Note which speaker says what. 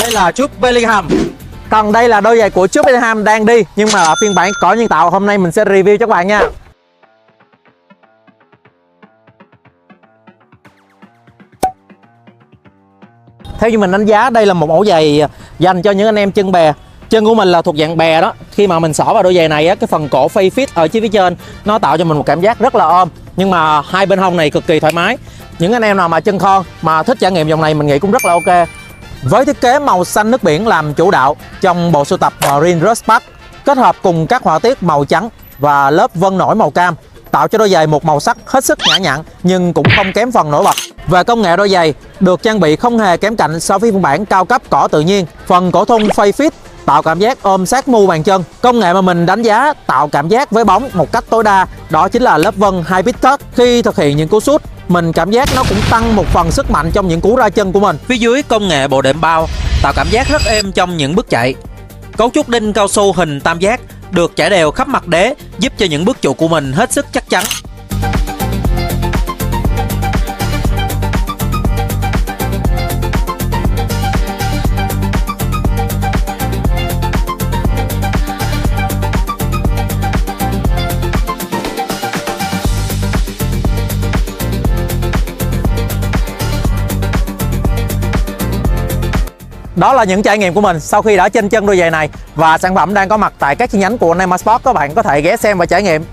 Speaker 1: Đây là Jude Bellingham.
Speaker 2: Còn đây là đôi giày của Jude Bellingham đang đi Nhưng mà ở phiên bản cỏ nhân tạo. Hôm nay mình sẽ review cho các bạn nha. Theo như mình đánh giá đây là một mẫu giày dành cho những anh em chân bè. Chân của mình là thuộc dạng bè đó. Khi mà mình xỏ vào đôi giày này á, cái phần cổ phay fit ở phía trên Nó tạo cho mình một cảm giác rất là ôm. Nhưng mà hai bên hông này cực kỳ thoải mái. Những anh em nào mà chân thon mà thích trải nghiệm dòng này mình nghĩ cũng rất là ok với thiết kế màu xanh nước biển làm chủ đạo trong bộ sưu tập Marine Rust Park, kết hợp cùng các họa tiết màu trắng và lớp vân nổi màu cam, tạo cho đôi giày một màu sắc hết sức nhã nhặn nhưng cũng không kém phần nổi bật. Về công nghệ đôi giày, được trang bị không hề kém cạnh so với phiên bản cao cấp cỏ tự nhiên. Phần cổ thun phay fit tạo cảm giác ôm sát mu bàn chân. Công nghệ mà mình đánh giá tạo cảm giác với bóng một cách tối đa, đó chính là lớp vân Hybrid Cut. Khi thực hiện những cú sút mình cảm giác nó cũng tăng một phần sức mạnh trong những cú ra chân của mình.
Speaker 1: Phía dưới công nghệ bộ đệm bao, tạo cảm giác rất êm trong những bước chạy. Cấu trúc đinh cao su hình tam giác, được trải đều khắp mặt đế, giúp cho những bước trụ của mình hết sức chắc chắn.
Speaker 2: Đó là những trải nghiệm của mình sau khi đã trên chân đôi giày này và sản phẩm đang có mặt tại các chi nhánh của Neymar Sport các bạn có thể ghé xem và trải nghiệm.